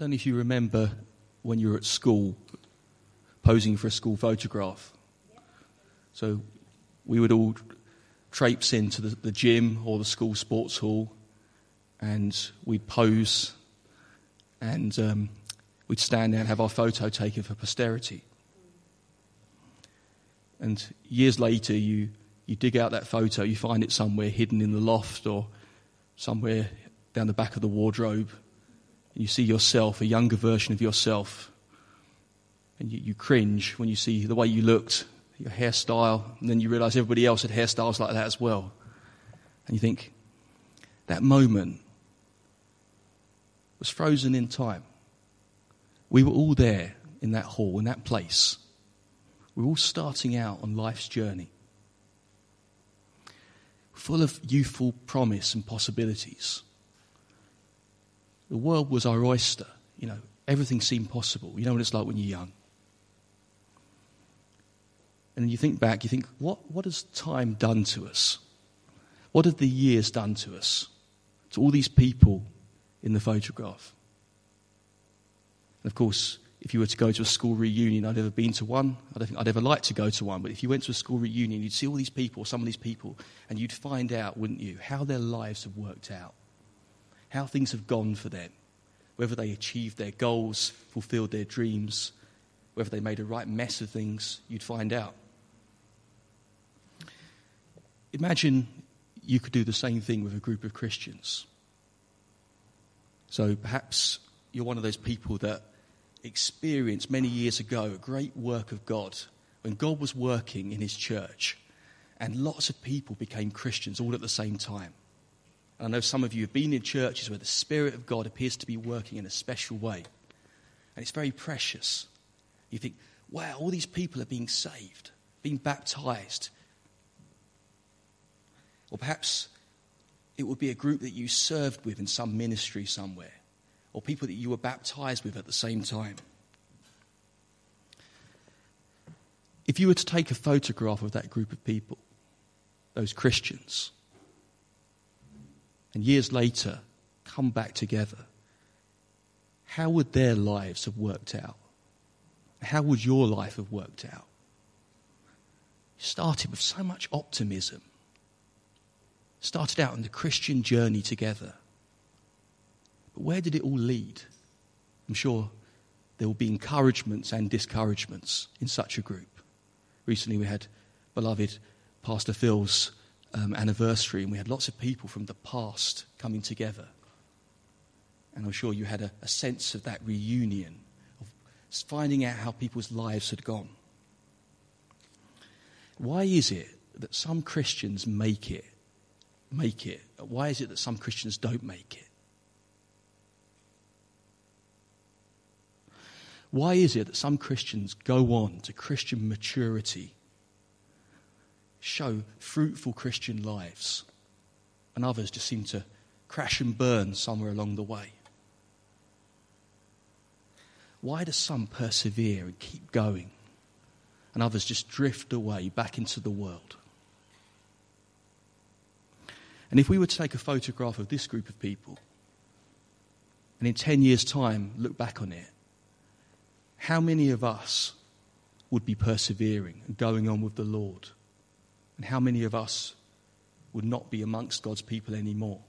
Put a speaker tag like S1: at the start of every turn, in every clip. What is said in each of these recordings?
S1: don't know if you remember when you were at school posing for a school photograph. So we would all traipse into the, the gym or the school sports hall and we'd pose and um, we'd stand there and have our photo taken for posterity. And years later, you, you dig out that photo, you find it somewhere hidden in the loft or somewhere down the back of the wardrobe. You see yourself, a younger version of yourself. And you, you cringe when you see the way you looked, your hairstyle, and then you realize everybody else had hairstyles like that as well. And you think, that moment was frozen in time. We were all there in that hall, in that place. We're all starting out on life's journey, full of youthful promise and possibilities. The world was our oyster. You know, everything seemed possible. You know what it's like when you're young. And you think back, you think, what, what has time done to us? What have the years done to us? To all these people in the photograph. And of course, if you were to go to a school reunion, I'd never been to one. I don't think I'd ever like to go to one. But if you went to a school reunion, you'd see all these people, some of these people, and you'd find out, wouldn't you, how their lives have worked out, how things have gone for them, whether they achieved their goals, fulfilled their dreams, whether they made a right mess of things, you'd find out. Imagine you could do the same thing with a group of Christians. So perhaps you're one of those people that experienced many years ago a great work of God when God was working in his church and lots of people became Christians all at the same time. And I know some of you have been in churches where the Spirit of God appears to be working in a special way. And it's very precious. You think, wow, all these people are being saved, being baptized. Or perhaps it would be a group that you served with in some ministry somewhere or people that you were baptized with at the same time. If you were to take a photograph of that group of people, those Christians, and years later come back together, how would their lives have worked out? How would your life have worked out? You started with so much optimism. Started out on the Christian journey together. But where did it all lead? I'm sure there will be encouragements and discouragements in such a group. Recently, we had beloved Pastor Phil's um, anniversary, and we had lots of people from the past coming together. And I'm sure you had a, a sense of that reunion, of finding out how people's lives had gone. Why is it that some Christians make it? Make it. Why is it that some Christians don't make it? Why is it that some Christians go on to Christian maturity, show fruitful Christian lives, and others just seem to crash and burn somewhere along the way? Why do some persevere and keep going, and others just drift away back into the world? And if we were to take a photograph of this group of people, and in 10 years' time look back on it, how many of us would be persevering and going on with the Lord? And how many of us would not be amongst God's people anymore?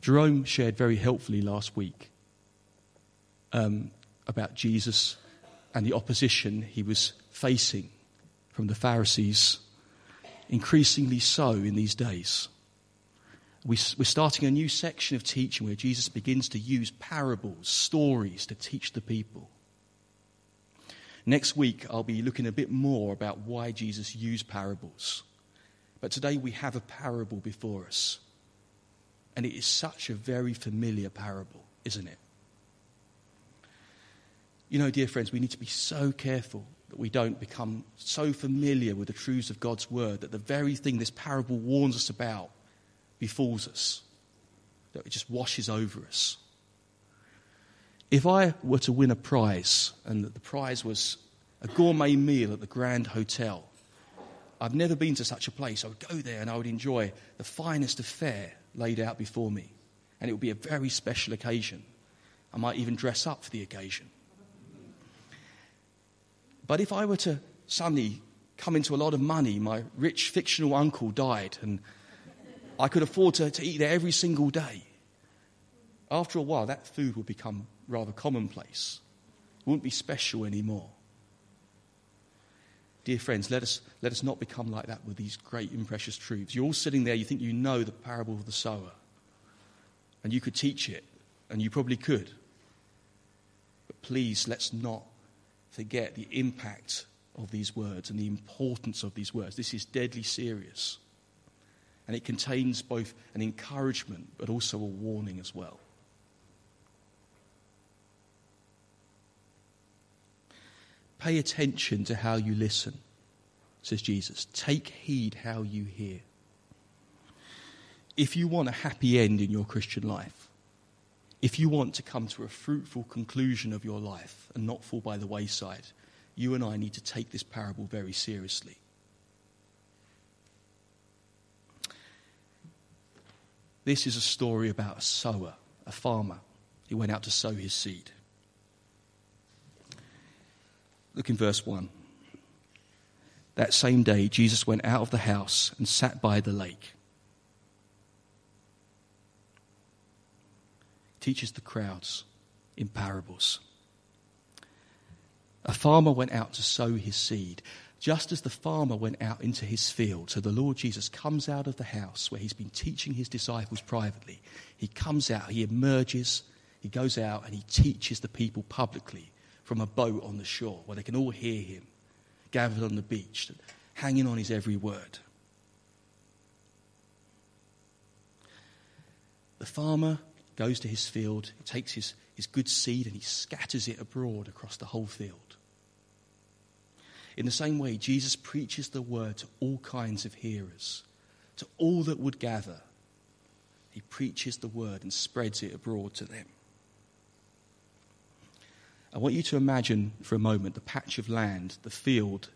S1: Jerome shared very helpfully last week um, about Jesus and the opposition he was facing from the Pharisees, increasingly so in these days we're starting a new section of teaching where Jesus begins to use parables, stories to teach the people. Next week, I'll be looking a bit more about why Jesus used parables. But today, we have a parable before us. And it is such a very familiar parable, isn't it? You know, dear friends, we need to be so careful that we don't become so familiar with the truths of God's word that the very thing this parable warns us about befalls us, that it just washes over us. If I were to win a prize and the prize was a gourmet meal at the Grand Hotel, I've never been to such a place. I would go there and I would enjoy the finest of fare laid out before me. and it would be a very special occasion. I might even dress up for the occasion. But if I were to suddenly come into a lot of money, my rich fictional uncle died, and I could afford to, to eat there every single day, after a while, that food would become rather commonplace. It wouldn't be special anymore. Dear friends, let us, let us not become like that with these great and precious truths. You're all sitting there, you think you know the parable of the sower, and you could teach it, and you probably could. But please, let's not forget the impact of these words and the importance of these words. This is deadly serious. And it contains both an encouragement but also a warning as well. Pay attention to how you listen, says Jesus. Take heed how you hear. If you want a happy end in your Christian life, if you want to come to a fruitful conclusion of your life and not fall by the wayside, you and I need to take this parable very seriously. This is a story about a sower, a farmer He went out to sow his seed. Look in verse 1. That same day, Jesus went out of the house and sat by the lake. Teaches the crowds in parables. A farmer went out to sow his seed, just as the farmer went out into his field. So the Lord Jesus comes out of the house where he's been teaching his disciples privately. He comes out, he emerges, he goes out, and he teaches the people publicly from a boat on the shore where they can all hear him, gathered on the beach, hanging on his every word. The farmer goes to his field, he takes his, his good seed and he scatters it abroad across the whole field. In the same way, Jesus preaches the word to all kinds of hearers, to all that would gather. He preaches the word and spreads it abroad to them. I want you to imagine for a moment the patch of land, the field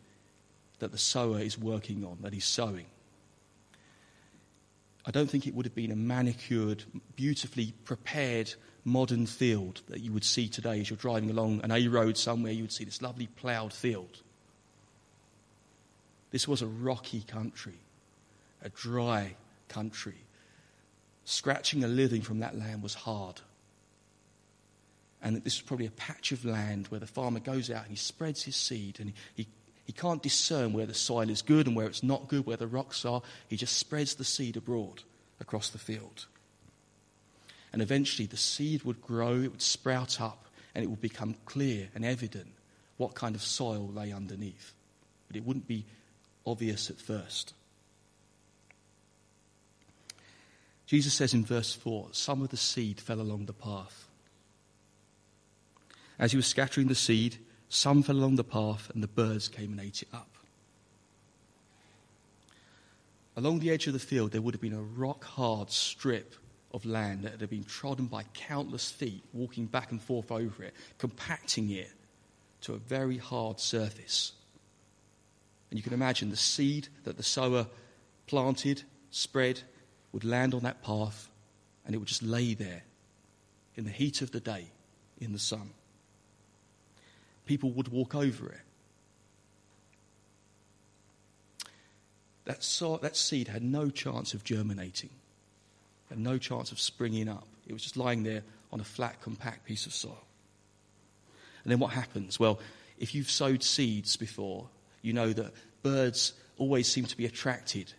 S1: that the sower is working on, that he's sowing. I don't think it would have been a manicured, beautifully prepared modern field that you would see today as you're driving along an A road somewhere. You would see this lovely ploughed field. This was a rocky country, a dry country. Scratching a living from that land was hard and this is probably a patch of land where the farmer goes out and he spreads his seed and he, he, he can't discern where the soil is good and where it's not good, where the rocks are. He just spreads the seed abroad across the field. And eventually the seed would grow, it would sprout up, and it would become clear and evident what kind of soil lay underneath. But it wouldn't be obvious at first. Jesus says in verse 4 some of the seed fell along the path. As he was scattering the seed, some fell along the path, and the birds came and ate it up. Along the edge of the field, there would have been a rock hard strip of land that had been trodden by countless feet, walking back and forth over it, compacting it to a very hard surface. And you can imagine the seed that the sower planted, spread, would land on that path, and it would just lay there in the heat of the day in the sun people would walk over it. That, that seed had no chance of germinating, had no chance of springing up. It was just lying there on a flat, compact piece of soil. And then what happens? Well, if you've sowed seeds before, you know that birds always seem to be attracted.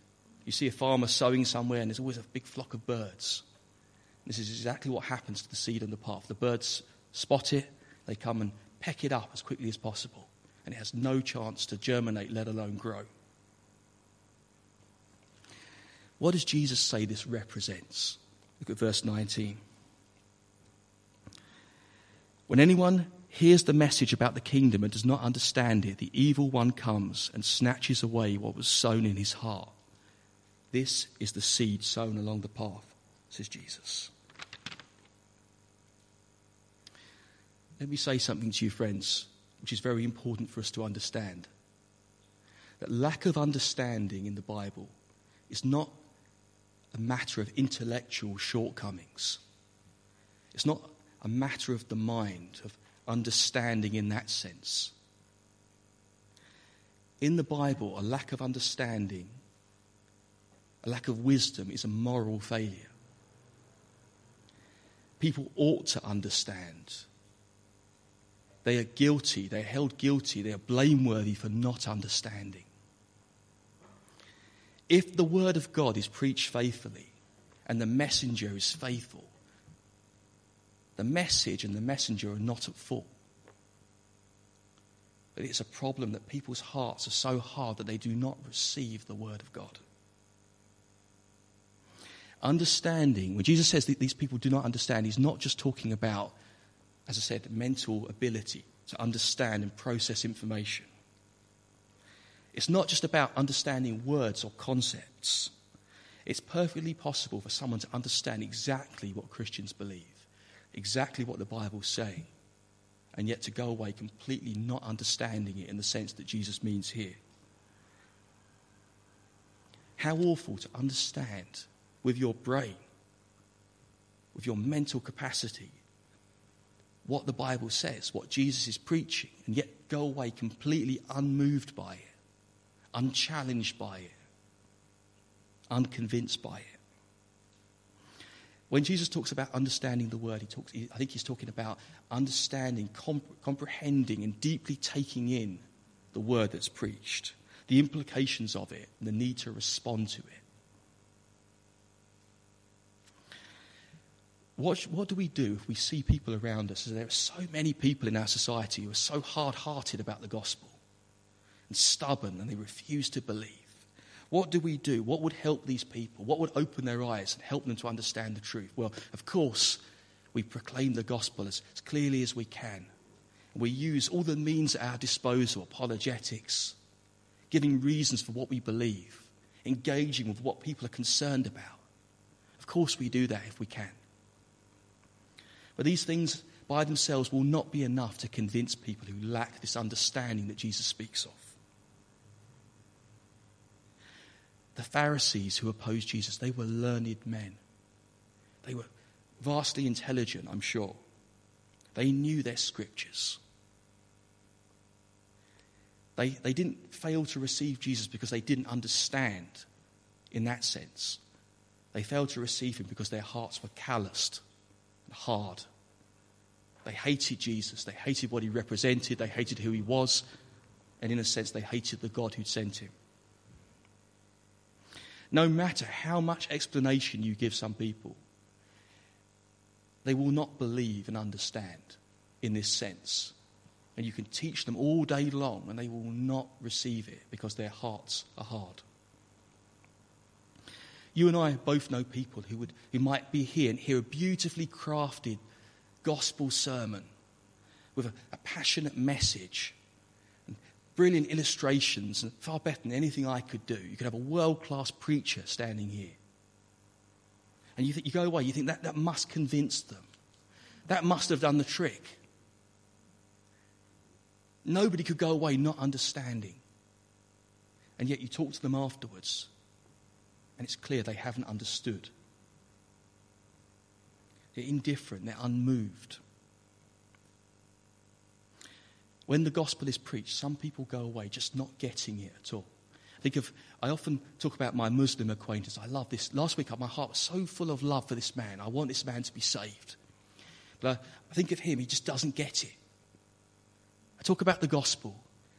S1: You see a farmer sowing somewhere, and there's always a big flock of birds. This is exactly what happens to the seed on the path. The birds spot it, they come and peck it up as quickly as possible, and it has no chance to germinate, let alone grow. What does Jesus say this represents? Look at verse 19. When anyone hears the message about the kingdom and does not understand it, the evil one comes and snatches away what was sown in his heart. This is the seed sown along the path, says Jesus. Let me say something to you, friends, which is very important for us to understand. That lack of understanding in the Bible is not a matter of intellectual shortcomings. It's not a matter of the mind, of understanding in that sense. In the Bible, a lack of understanding, a lack of wisdom is a moral failure. People ought to understand. They are guilty, they are held guilty, they are blameworthy for not understanding. If the word of God is preached faithfully and the messenger is faithful, the message and the messenger are not at fault. But it's a problem that people's hearts are so hard that they do not receive the word of God. Understanding, when Jesus says that these people do not understand, he's not just talking about, as I said, mental ability to understand and process information. It's not just about understanding words or concepts. It's perfectly possible for someone to understand exactly what Christians believe, exactly what the Bible's saying, and yet to go away completely not understanding it in the sense that Jesus means here. How awful to understand with your brain, with your mental capacity, what the Bible says, what Jesus is preaching, and yet go away completely unmoved by it unchallenged by it, unconvinced by it. When Jesus talks about understanding the word, he talks, I think he's talking about understanding, comp- comprehending, and deeply taking in the word that's preached, the implications of it, and the need to respond to it. What, what do we do if we see people around us? There are so many people in our society who are so hard hearted about the gospel and stubborn and they refuse to believe. What do we do? What would help these people? What would open their eyes and help them to understand the truth? Well, of course, we proclaim the gospel as, as clearly as we can. We use all the means at our disposal apologetics, giving reasons for what we believe, engaging with what people are concerned about. Of course, we do that if we can. But these things by themselves will not be enough to convince people who lack this understanding that Jesus speaks of. The Pharisees who opposed Jesus, they were learned men. They were vastly intelligent, I'm sure. They knew their scriptures. They, they didn't fail to receive Jesus because they didn't understand in that sense. They failed to receive him because their hearts were calloused hard. They hated Jesus. They hated what he represented. They hated who he was. And in a sense, they hated the God who'd sent him no matter how much explanation you give some people, they will not believe and understand in this sense. And you can teach them all day long, and they will not receive it because their hearts are hard. You and I both know people who, would, who might be here and hear a beautifully crafted gospel sermon with a, a passionate message and brilliant illustrations, and far better than anything I could do. You could have a world class preacher standing here. And you, think, you go away, you think that, that must convince them. That must have done the trick. Nobody could go away not understanding. And yet you talk to them afterwards, and it's clear they haven't understood. They're indifferent, they're unmoved. When the gospel is preached, some people go away just not getting it at all. Think of, I often talk about my Muslim acquaintance. I love this. Last week, my heart was so full of love for this man. I want this man to be saved. But I think of him, he just doesn't get it. I talk about the gospel.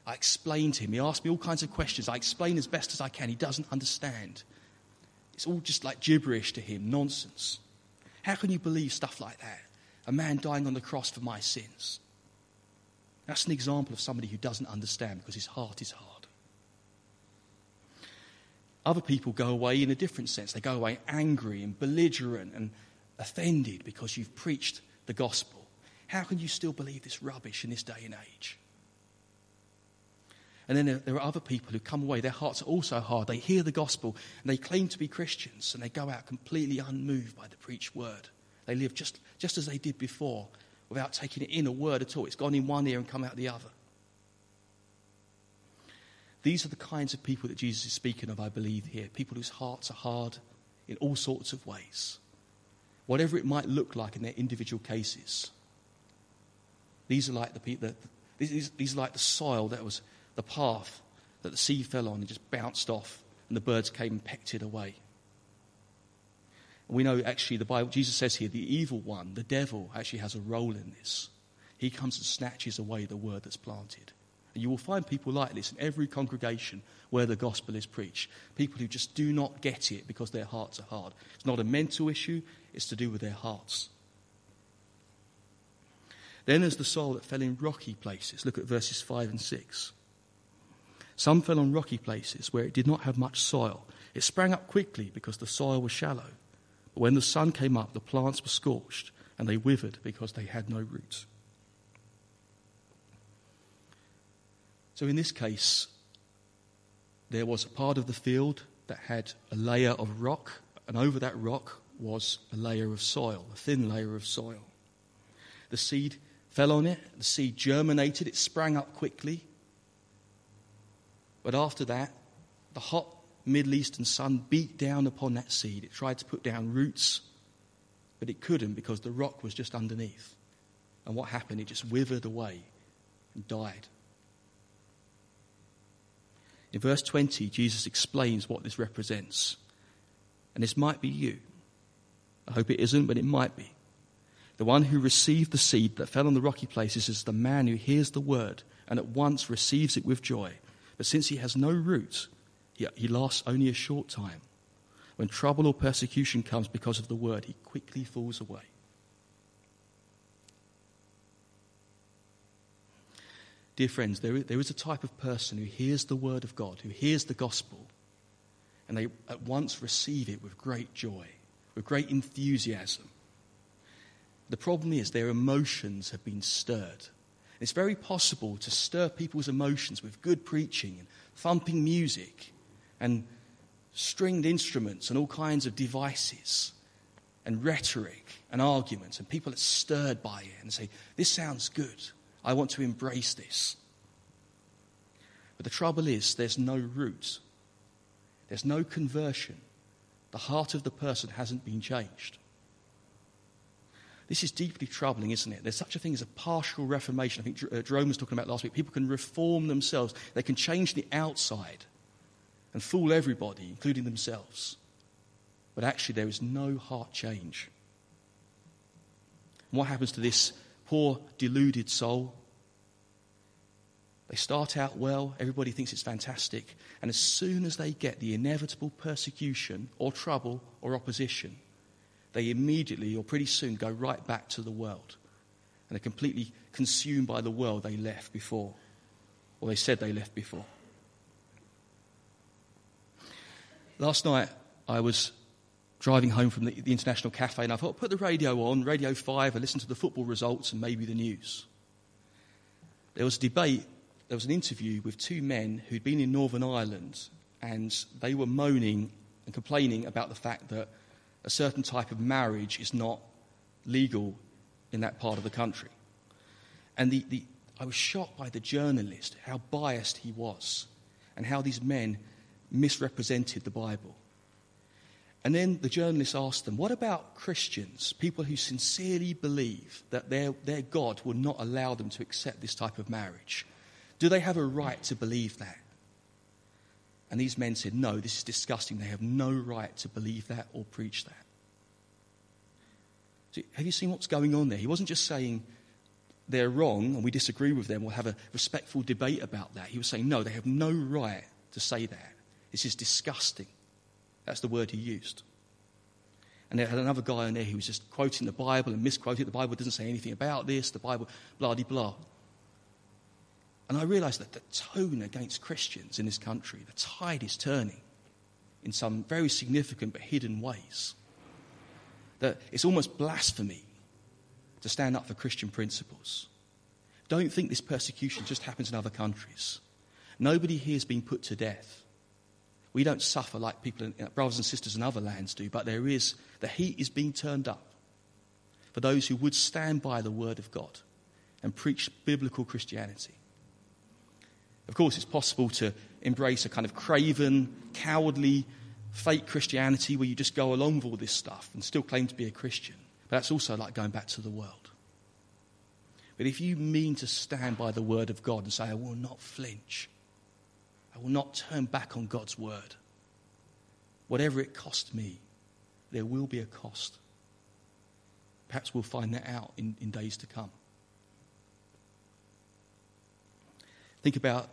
S1: I explain to him. He asks me all kinds of questions. I explain as best as I can. He doesn't understand. It's all just like gibberish to him, nonsense. How can you believe stuff like that? A man dying on the cross for my sins. That's an example of somebody who doesn't understand because his heart is hard. Other people go away in a different sense. They go away angry and belligerent and offended because you've preached the gospel. How can you still believe this rubbish in this day and age? And then there are other people who come away, their hearts are also hard. They hear the gospel and they claim to be Christians and they go out completely unmoved by the preached word. They live just, just as they did before without taking it in a word at all. It's gone in one ear and come out the other. These are the kinds of people that Jesus is speaking of, I believe, here. People whose hearts are hard in all sorts of ways. whatever it might look like in their individual cases. These are like the, the these, these are like the soil that was the path that the seed fell on and just bounced off, and the birds came and pecked it away. And we know actually the Bible, Jesus says here, the evil one, the devil, actually has a role in this. He comes and snatches away the word that's planted. And you will find people like this in every congregation where the gospel is preached. People who just do not get it because their hearts are hard. It's not a mental issue, it's to do with their hearts. Then there's the soil that fell in rocky places. Look at verses 5 and 6. Some fell on rocky places where it did not have much soil. It sprang up quickly because the soil was shallow. But when the sun came up, the plants were scorched and they withered because they had no roots. So in this case, there was a part of the field that had a layer of rock, and over that rock was a layer of soil, a thin layer of soil. The seed fell on it, the seed germinated, it sprang up quickly. But after that, the hot Middle Eastern sun beat down upon that seed. It tried to put down roots, but it couldn't because the rock was just underneath. And what happened? It just withered away and died. In verse 20, Jesus explains what this represents. And this might be you. I hope it isn't, but it might be. The one who received the seed that fell on the rocky places is the man who hears the word and at once receives it with joy. But since he has no root, he, he lasts only a short time. When trouble or persecution comes because of the word, he quickly falls away. Dear friends, there, there is a type of person who hears the word of God, who hears the gospel, and they at once receive it with great joy, with great enthusiasm. The problem is their emotions have been stirred. It's very possible to stir people's emotions with good preaching and thumping music and stringed instruments and all kinds of devices and rhetoric and arguments. And people are stirred by it and say, This sounds good. I want to embrace this. But the trouble is, there's no root, there's no conversion. The heart of the person hasn't been changed. This is deeply troubling, isn't it? There's such a thing as a partial reformation. I think uh, Jerome was talking about last week. People can reform themselves, they can change the outside and fool everybody, including themselves. But actually, there is no heart change. And what happens to this poor, deluded soul? They start out well, everybody thinks it's fantastic, and as soon as they get the inevitable persecution or trouble or opposition, they immediately or pretty soon go right back to the world and are completely consumed by the world they left before, or they said they left before. Last night, I was driving home from the, the, International Cafe and I thought, put the radio on, Radio 5, and listen to the football results and maybe the news. There was a debate, there was an interview with two men who'd been in Northern Ireland and they were moaning and complaining about the fact that a certain type of marriage is not legal in that part of the country. And the, the, I was shocked by the journalist, how biased he was, and how these men misrepresented the Bible. And then the journalist asked them, What about Christians, people who sincerely believe that their, their God will not allow them to accept this type of marriage? Do they have a right to believe that? And these men said, No, this is disgusting. They have no right to believe that or preach that. So have you seen what's going on there? He wasn't just saying they're wrong and we disagree with them, we'll have a respectful debate about that. He was saying, No, they have no right to say that. This is disgusting. That's the word he used. And they had another guy in there who was just quoting the Bible and misquoting. The Bible doesn't say anything about this, the Bible, blah, blah, blah. And I realized that the tone against Christians in this country, the tide is turning in some very significant but hidden ways. That it's almost blasphemy to stand up for Christian principles. Don't think this persecution just happens in other countries. Nobody here has been put to death. We don't suffer like people, uh, brothers and sisters in other lands do, but there is, the heat is being turned up for those who would stand by the word of God and preach biblical Christianity. Of course, it's possible to embrace a kind of craven, cowardly fake Christianity where you just go along with all this stuff and still claim to be a Christian. But that's also like going back to the world. But if you mean to stand by the word of God and say, I will not flinch, I will not turn back on God's word, whatever it costs me, there will be a cost. Perhaps we'll find that out in, in days to come. Think about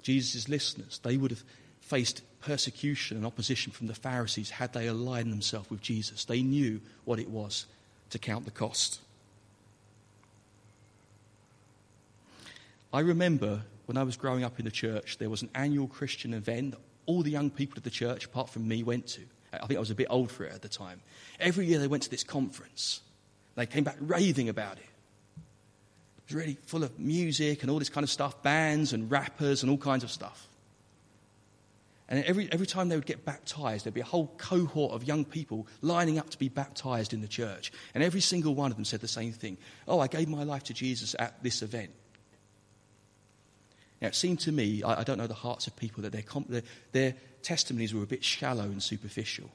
S1: Jesus' listeners. They would have faced persecution and opposition from the Pharisees had they aligned themselves with Jesus. They knew what it was to count the cost. I remember when I was growing up in the church, there was an annual Christian event that all the young people of the church, apart from me, went to. I think I was a bit old for it at the time. Every year they went to this conference. They came back raving about it. It was really full of music and all this kind of stuff, bands and rappers and all kinds of stuff. And every, every time they would get baptized, there'd be a whole cohort of young people lining up to be baptized in the church. And every single one of them said the same thing Oh, I gave my life to Jesus at this event. Now, it seemed to me, I, I don't know the hearts of people, that their, their, their testimonies were a bit shallow and superficial.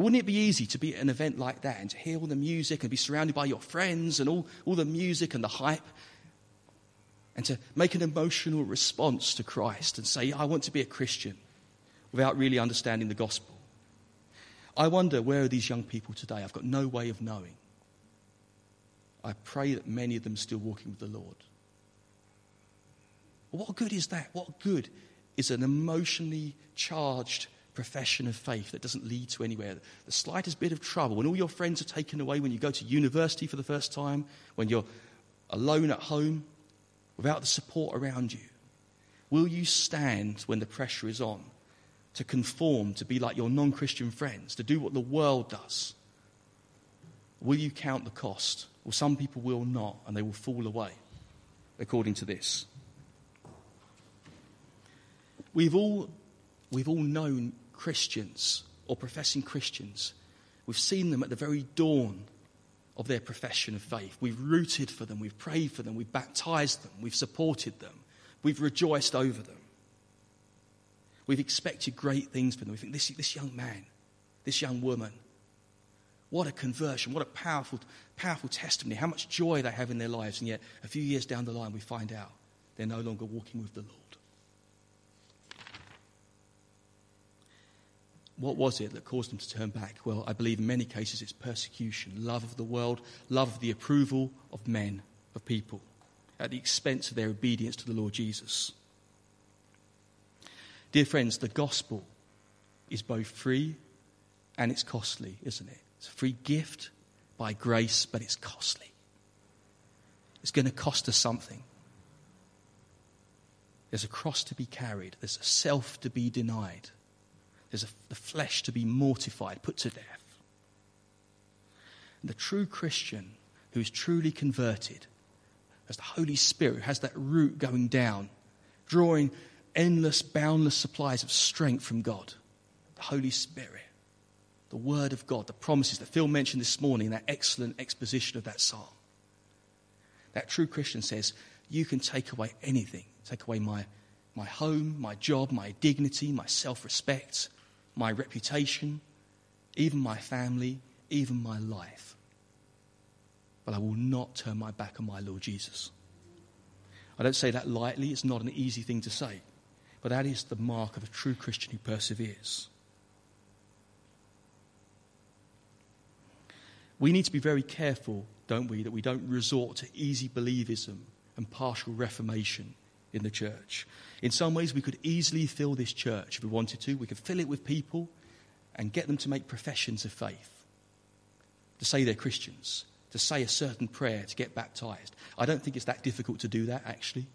S1: Wouldn't it be easy to be at an event like that and to hear all the music and be surrounded by your friends and all, all the music and the hype and to make an emotional response to Christ and say, I want to be a Christian without really understanding the gospel? I wonder where are these young people today? I've got no way of knowing. I pray that many of them are still walking with the Lord. What good is that? What good is an emotionally charged profession of faith that doesn't lead to anywhere? The slightest bit of trouble, when all your friends are taken away, when you go to university for the first time, when you're alone at home without the support around you, will you stand when the pressure is on to conform, to be like your non Christian friends, to do what the world does? Will you count the cost? Well, some people will not, and they will fall away, according to this. We've all, we've all known Christians or professing Christians. We've seen them at the very dawn of their profession of faith. We've rooted for them, we've prayed for them, we've baptized them, we've supported them, we've rejoiced over them. We've expected great things from them. We think, this, this young man, this young woman, what a conversion, what a powerful, powerful testimony, how much joy they have in their lives. And yet, a few years down the line, we find out they're no longer walking with the Lord. What was it that caused them to turn back? Well, I believe in many cases it's persecution, love of the world, love of the approval of men, of people, at the expense of their obedience to the Lord Jesus. Dear friends, the gospel is both free and it's costly, isn't it? It's a free gift by grace, but it's costly. It's going to cost us something. There's a cross to be carried, there's a self to be denied. There's the flesh to be mortified, put to death. And the true Christian who is truly converted, as the Holy Spirit has that root going down, drawing endless, boundless supplies of strength from God. The Holy Spirit, the Word of God, the promises that Phil mentioned this morning, that excellent exposition of that psalm. That true Christian says, You can take away anything. Take away my, my home, my job, my dignity, my self respect, my reputation, even my family, even my life. But I will not turn my back on my Lord Jesus. I don't say that lightly, it's not an easy thing to say, but that is the mark of a true Christian who perseveres. We need to be very careful, don't we, that we don't resort to easy believism and partial reformation in the church. In some ways, we could easily fill this church if we wanted to. We could fill it with people and get them to make professions of faith, to say they're Christians, to say a certain prayer, to get baptized. I don't think it's that difficult to do that, actually,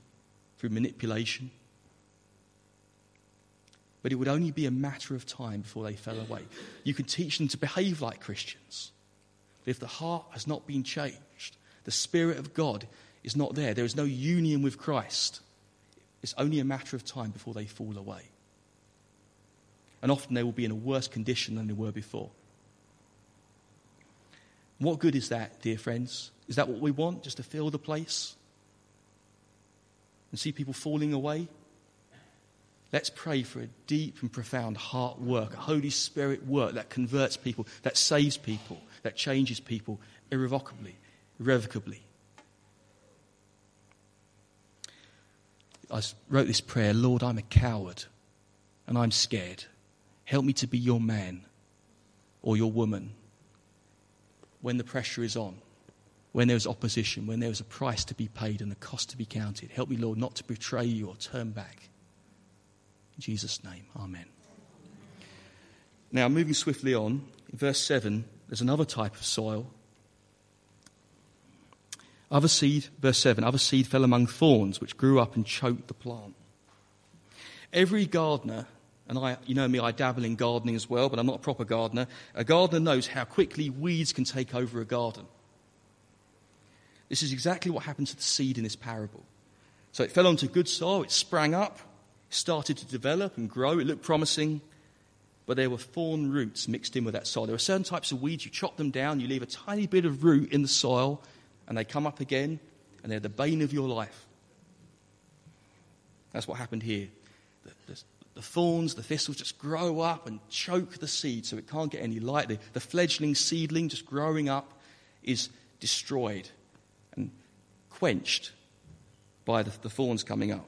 S1: through manipulation. But it would only be a matter of time before they fell away. You can teach them to behave like Christians. But if the heart has not been changed, the Spirit of God is not there, there is no union with Christ, it's only a matter of time before they fall away. And often they will be in a worse condition than they were before. What good is that, dear friends? Is that what we want, just to fill the place? And see people falling away? Let's pray for a deep and profound heart work, a Holy Spirit work that converts people, that saves people, that changes people irrevocably, irrevocably. I wrote this prayer Lord, I'm a coward and I'm scared. Help me to be your man or your woman when the pressure is on, when there's opposition, when there's a price to be paid and a cost to be counted. Help me, Lord, not to betray you or turn back. In Jesus' name, Amen. Now, moving swiftly on, in verse 7, there's another type of soil. Other seed, verse 7, other seed fell among thorns, which grew up and choked the plant. Every gardener, and I, you know me, I dabble in gardening as well, but I'm not a proper gardener. A gardener knows how quickly weeds can take over a garden. This is exactly what happened to the seed in this parable. So it fell onto good soil, it sprang up, started to develop and grow. It looked promising, but there were thorn roots mixed in with that soil. There are certain types of weeds, you chop them down, you leave a tiny bit of root in the soil, and they come up again, and they're the bane of your life. That's what happened here. The, the, the thorns, the thistles just grow up and choke the seed so it can't get any light. The, the fledgling seedling just growing up is destroyed and quenched by the, the thorns coming up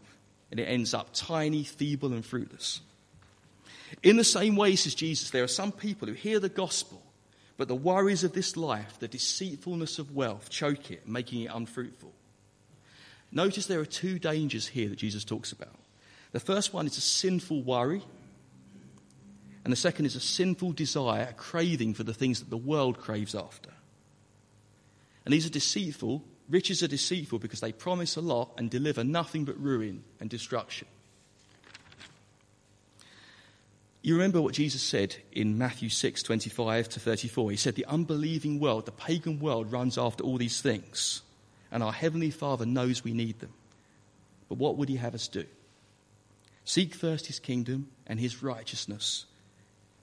S1: and it ends up tiny, feeble, and fruitless. In the same way, says Jesus, there are some people who hear the gospel, but the worries of this life, the deceitfulness of wealth, choke it, making it unfruitful. Notice there are two dangers here that Jesus talks about. The first one is a sinful worry, and the second is a sinful desire, a craving for the things that the world craves after. And these are deceitful Riches are deceitful because they promise a lot and deliver nothing but ruin and destruction. You remember what Jesus said in Matthew 6 25 to 34. He said, The unbelieving world, the pagan world, runs after all these things, and our Heavenly Father knows we need them. But what would He have us do? Seek first His kingdom and His righteousness,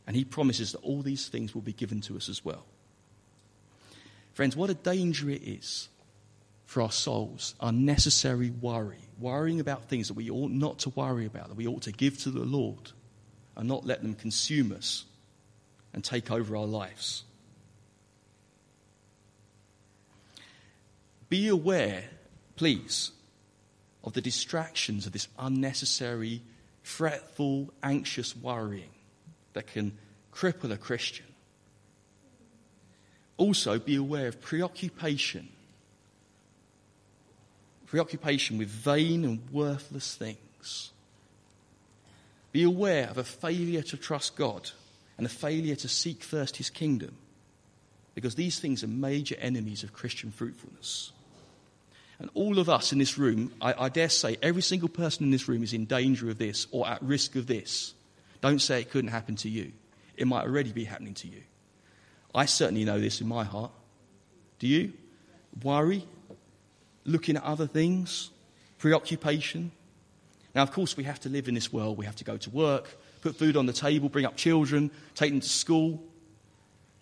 S1: and He promises that all these things will be given to us as well. Friends, what a danger it is for our souls, our unnecessary worry, worrying about things that we ought not to worry about, that we ought to give to the Lord and not let them consume us and take over our lives. Be aware, please, of the distractions of this unnecessary, fretful, anxious worrying that can cripple a Christian. Also, be aware of preoccupation preoccupation with vain and worthless things. Be aware of a failure to trust God and a failure to seek first his kingdom, because these things are major enemies of Christian fruitfulness. And all of us in this room, I, I, dare say, every single person in this room is in danger of this or at risk of this. Don't say it couldn't happen to you. It might already be happening to you. I certainly know this in my heart. Do you? Worry, looking at other things, preoccupation. Now, of course, we have to live in this world. We have to go to work, put food on the table, bring up children, take them to school.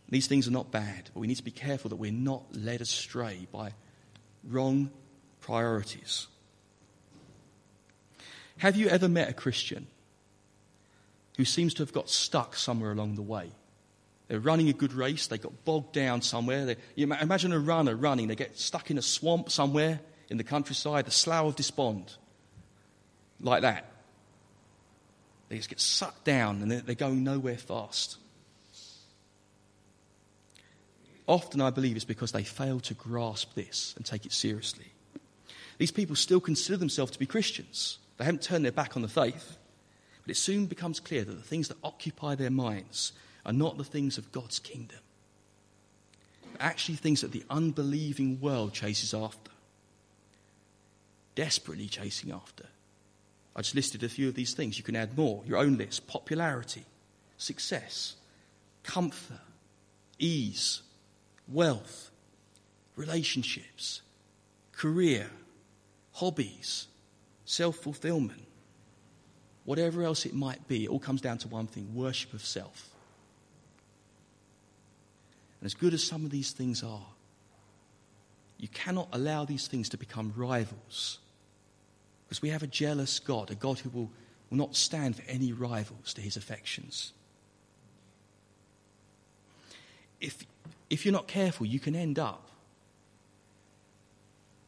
S1: These things are not bad, but we need to be careful that we're not led astray by wrong priorities. Have you ever met a Christian who seems to have got stuck somewhere along the way? They're running a good race. They got bogged down somewhere. They, imagine a runner running. They get stuck in a swamp somewhere in the countryside, the slough of despond, like that. They just get sucked down and they're going nowhere fast. Often, I believe, it's because they fail to grasp this and take it seriously. These people still consider themselves to be Christians. They haven't turned their back on the faith. But it soon becomes clear that the things that occupy their minds are not the things of God's kingdom, but actually things that the unbelieving world chases after, desperately chasing after. I just listed a few of these things. You can add more, your own list. Popularity, success, comfort, ease, wealth, relationships, career, hobbies, self fulfillment, whatever else it might be, it all comes down to one thing. Worship of self. And as good as some of these things are, you cannot allow these things to become rivals. Because we have a jealous God, a God who will will not stand for any rivals to his affections. If, if you're not careful, you can end up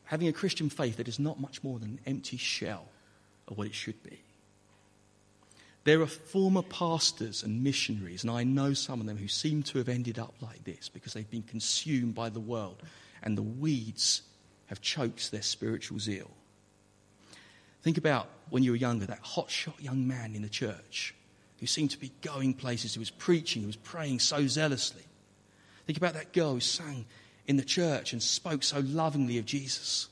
S1: having a Christian faith that is not much more than an empty shell of what it should be. There are former pastors and missionaries, and I know some of them who seem to have ended up like this because they've been consumed by the world and the weeds have choked their spiritual zeal. Think about when you were younger, that hotshot young man in the church who seemed to be going places, who was preaching, who was praying so zealously. Think about that girl who sang in the church and spoke so lovingly of Jesus.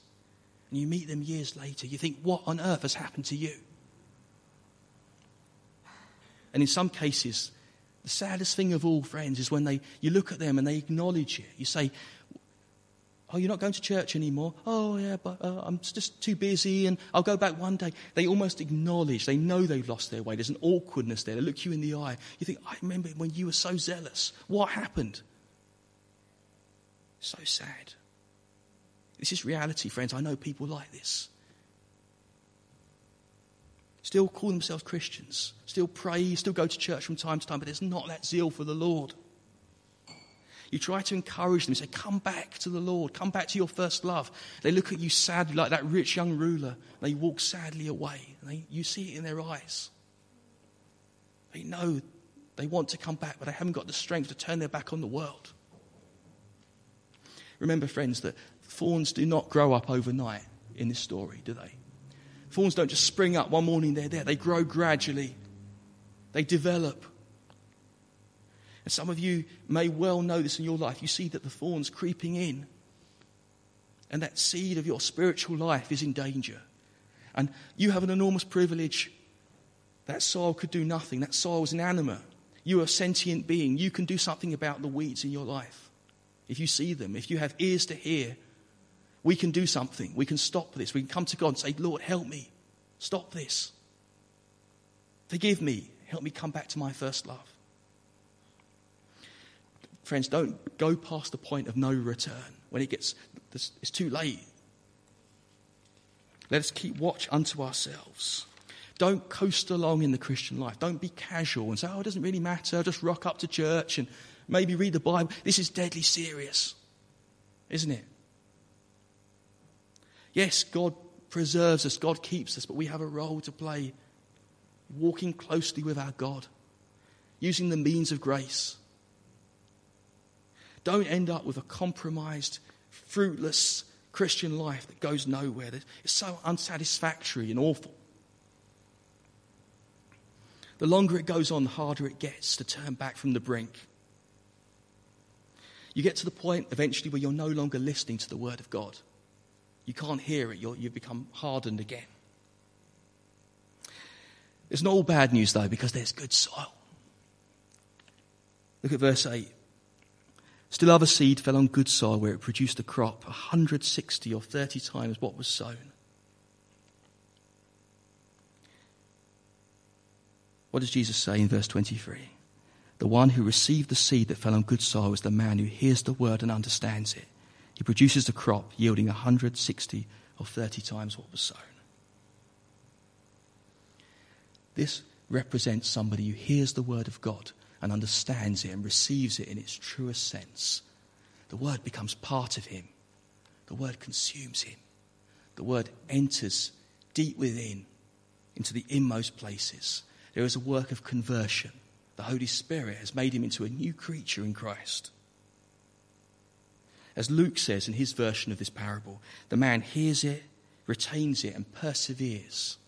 S1: And you meet them years later, you think, what on earth has happened to you? And in some cases, the saddest thing of all, friends, is when they, you look at them and they acknowledge it. You say, Oh, you're not going to church anymore? Oh, yeah, but uh, I'm just too busy and I'll go back one day. They almost acknowledge, they know they've lost their way. There's an awkwardness there. They look you in the eye. You think, I remember when you were so zealous. What happened? So sad. This is reality, friends. I know people like this still call themselves Christians, still pray, still go to church from time to time, but there's not that zeal for the Lord. You try to encourage them, You say, Come back to the Lord, come back to your first love. They look at you sadly, like that rich young ruler. They walk sadly away. They, you see it in their eyes. They know they want to come back, but they haven't got the strength to turn their back on the world. Remember, friends, that thorns do not grow up overnight in this story, do they? Thorns don't just spring up one morning, they're there. They grow gradually, they develop. And some of you may well know this in your life. You see that the thorns creeping in, and that seed of your spiritual life is in danger. And you have an enormous privilege. That soil could do nothing. That soil is inanimate. You are a sentient being. You can do something about the weeds in your life. If you see them, if you have ears to hear, we can do something. We can stop this. We can come to God and say, Lord, help me. Stop this. Forgive me. Help me come back to my first love. Friends, don't go past the point of no return when it gets, it's too late. Let us keep watch unto ourselves. Don't coast along in the Christian life. Don't be casual and say, oh, it doesn't really matter. I'll just rock up to church and maybe read the Bible. This is deadly serious, isn't it? Yes, God preserves us, God keeps us, but we have a role to play walking closely with our God, using the means of grace. Don't end up with a compromised, fruitless Christian life that goes nowhere. It's so unsatisfactory and awful. The longer it goes on, the harder it gets to turn back from the brink. You get to the point eventually where you're no longer listening to the Word of God. You can't hear it. you have become hardened again. It's not all bad news, though, because there's good soil. Look at verse 8. Still other seed fell on good soil where it produced a crop 160 or 30 times what was sown. What does Jesus say in verse 23? The one who received the seed that fell on good soil is the man who hears the word and understands it. He produces a crop yielding 160 or 30 times what was sown. This represents somebody who hears the word of God and understands it and receives it in its truest sense. The word becomes part of him, the word consumes him, the word enters deep within into the inmost places. There is a work of conversion. The Holy Spirit has made him into a new creature in Christ. As Luke says in his version of this parable, the man hears it, retains it, and perseveres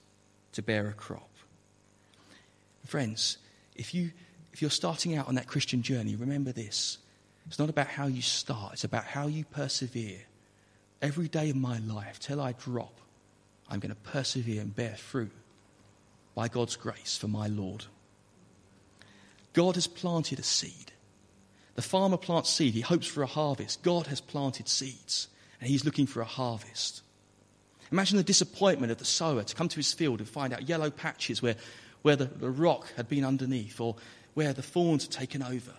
S1: to bear a crop. Friends, if, you, if you're starting out on that Christian journey, remember this. It's not about how you start, it's about how you persevere. Every day of my life, till I drop, I'm going to persevere and bear fruit by God's grace for my Lord. God has planted a seed. The farmer plants seed, he hopes for a harvest. God has planted seeds, and he's looking for a harvest. Imagine the disappointment of the sower to come to his field and find out yellow patches where, where the, the rock had been underneath or where the thorns had taken over.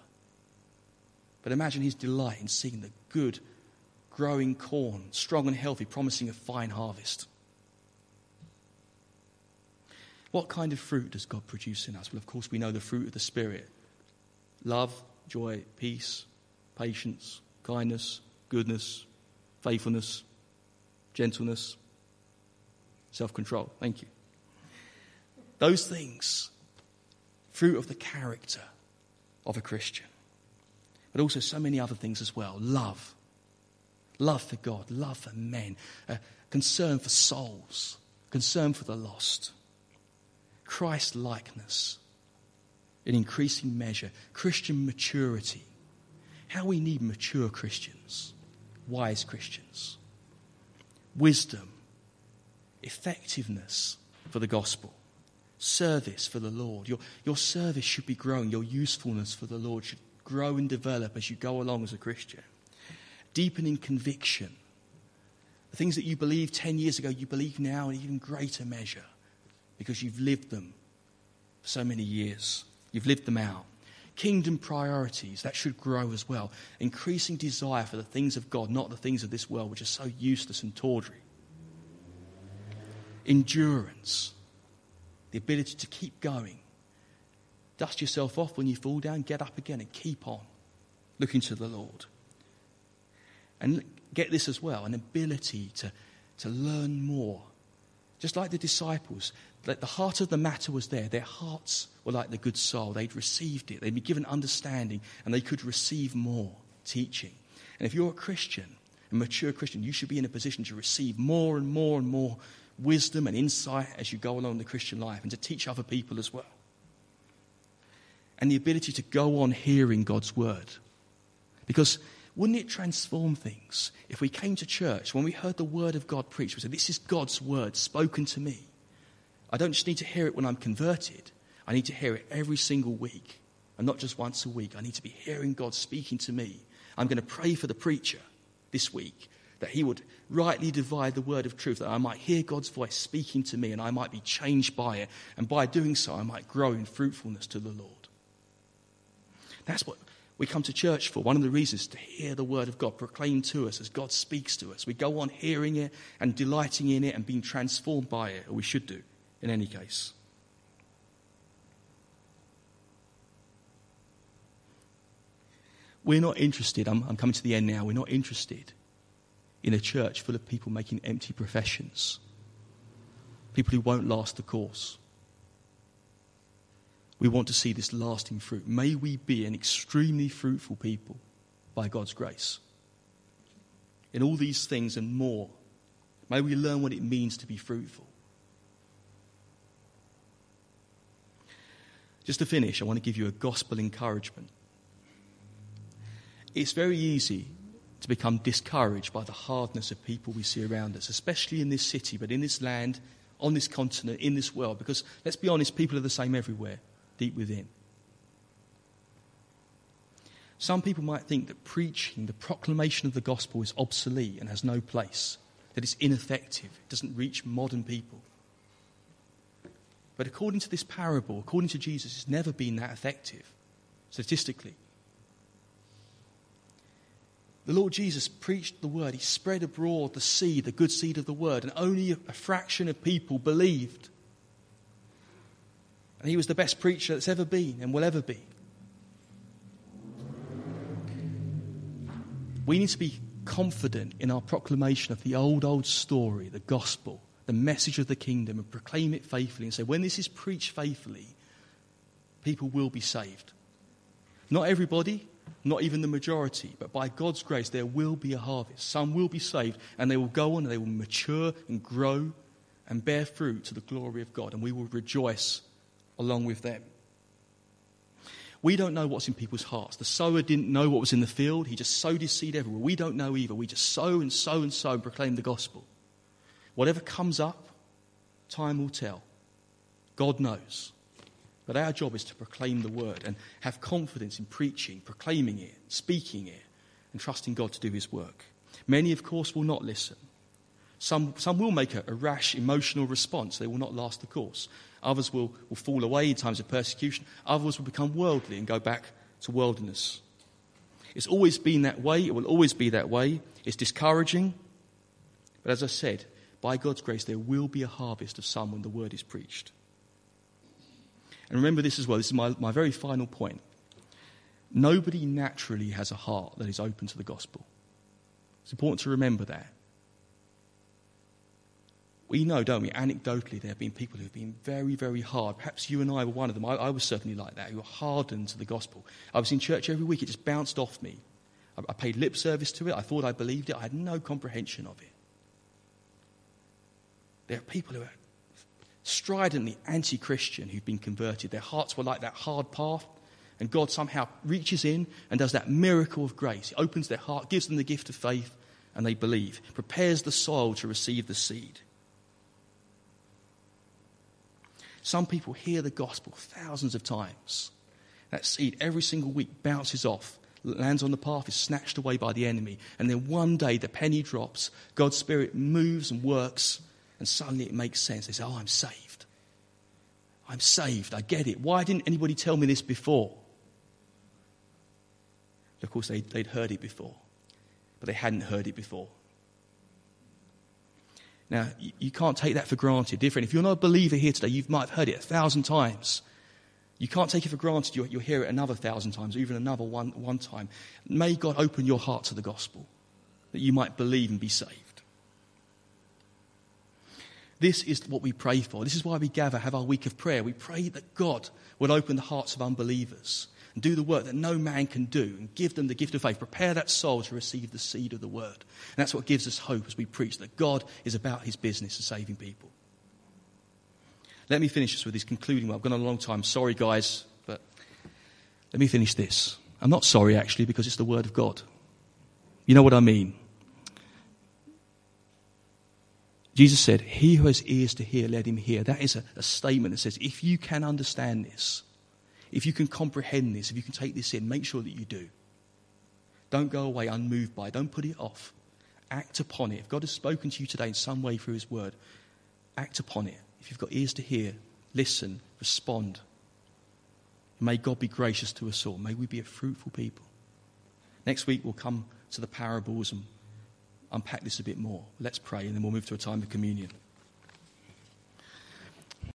S1: But imagine his delight in seeing the good, growing corn, strong and healthy, promising a fine harvest. What kind of fruit does God produce in us? Well, of course, we know the fruit of the Spirit love, joy, peace, patience, kindness, goodness, faithfulness, gentleness, self control. Thank you. Those things, fruit of the character of a Christian, but also so many other things as well. Love. Love for God, love for men, uh, concern for souls, concern for the lost, Christ likeness in increasing measure, Christian maturity. How we need mature Christians, wise Christians, wisdom, effectiveness for the gospel, service for the Lord. Your, your service should be growing, your usefulness for the Lord should grow and develop as you go along as a Christian. Deepening conviction. The things that you believed 10 years ago, you believe now in even greater measure because you've lived them for so many years. You've lived them out. Kingdom priorities, that should grow as well. Increasing desire for the things of God, not the things of this world, which are so useless and tawdry. Endurance, the ability to keep going. Dust yourself off when you fall down, get up again and keep on looking to the Lord. And get this as well an ability to, to learn more. Just like the disciples, the heart of the matter was there. Their hearts were like the good soul. They'd received it. They'd been given understanding and they could receive more teaching. And if you're a Christian, a mature Christian, you should be in a position to receive more and more and more wisdom and insight as you go along the Christian life and to teach other people as well. And the ability to go on hearing God's word. Because wouldn't it transform things if we came to church, when we heard the word of God preached, we said, This is God's word spoken to me. I don't just need to hear it when I'm converted, I need to hear it every single week. And not just once a week. I need to be hearing God speaking to me. I'm going to pray for the preacher this week that he would rightly divide the word of truth, that I might hear God's voice speaking to me and I might be changed by it. And by doing so, I might grow in fruitfulness to the Lord. That's what we come to church for. One of the reasons to hear the word of God proclaimed to us as God speaks to us. We go on hearing it and delighting in it and being transformed by it, or we should do in any case. We're not interested, I'm, I'm coming to the end now, we're not interested in a church full of people making empty professions, people who won't last the course. We want to see this lasting fruit. May we be an extremely fruitful people by God's grace. In all these things and more, may we learn what it means to be fruitful. Just to finish, I want to give you a gospel encouragement. It's very easy to become discouraged by the hardness of people we see around us, especially in this city, but in this land, on this continent, in this world, because let's be honest, people are the same everywhere, deep within. Some people might think that preaching, the proclamation of the gospel, is obsolete and has no place, that it's ineffective, it doesn't reach modern people. But according to this parable, according to Jesus, it's never been that effective, statistically. The Lord Jesus preached the word. He spread abroad the seed, the good seed of the word, and only a fraction of people believed. And he was the best preacher that's ever been and will ever be. We need to be confident in our proclamation of the old, old story, the gospel, the message of the kingdom and proclaim it faithfully and say, when this is preached faithfully, people will be saved. Not everybody, not even the majority, but by God's grace, there will be a harvest. Some will be saved, and they will go on and they will mature and grow and bear fruit to the glory of God, and we will rejoice along with them. We don't know what's in people's hearts. The sower didn't know what was in the field, he just sowed his seed everywhere. We don't know either. We just sow and sow and sow and proclaim the gospel. Whatever comes up, time will tell. God knows. But our job is to proclaim the word and have confidence in preaching, proclaiming it, speaking it, and trusting God to do his work. Many, of course, will not listen. Some, some will make a, a rash, emotional response. They will not last the course. Others will, will fall away in times of persecution. Others will become worldly and go back to worldliness. It's always been that way. It will always be that way. It's discouraging. But as I said, by God's grace, there will be a harvest of some when the word is preached. And remember this as well. This is my, my very final point. Nobody naturally has a heart that is open to the gospel. It's important to remember that. We know, don't we, anecdotally, there have been people who have been very, very hard. Perhaps you and I were one of them. I, I was certainly like that, who were hardened to the gospel. I was in church every week, it just bounced off me. I, I paid lip service to it, I thought I believed it, I had no comprehension of it. There are people who are stridently anti Christian who've been converted. Their hearts were like that hard path, and God somehow reaches in and does that miracle of grace. He opens their heart, gives them the gift of faith, and they believe, prepares the soil to receive the seed. Some people hear the gospel thousands of times. That seed every single week bounces off, lands on the path, is snatched away by the enemy, and then one day the penny drops, God's Spirit moves and works, and suddenly it makes sense. They say, Oh, I'm saved. I'm saved. I get it. Why didn't anybody tell me this before? Of course, they, would heard it before, but they hadn't heard it before. Now, you can't take that for granted. Different. If you're not a believer here today, you might have heard it a thousand times. You can't take it for granted. You'll, you'll hear it another thousand times, even another one, one time. May God open your heart to the gospel that you might believe and be saved. This is what we pray for. This is why we gather, have our week of prayer. We pray that God will open the hearts of unbelievers and do the work that no man can do and give them the gift of faith. Prepare that soul to receive the seed of the word. And that's what gives us hope as we preach that God is about his business of saving people. Let me finish this with this concluding one. I've gone on a long time. Sorry, guys, but let me finish this. I'm not sorry, actually, because it's the word of God. You know what I mean? Jesus said, He who has ears to hear, let him hear. That is a, a statement that says, if you can understand this, if you can comprehend this, if you can take this in, make sure that you do. Don't go away unmoved by it. Don't put it off. Act upon it. If God has spoken to you today in some way through His word, act upon it. If you've got ears to hear, listen, respond. May God be gracious to us all. May we be a fruitful people. Next week, we'll come to the parables and unpack this a bit more. Let's pray, and then we'll move to a time of communion.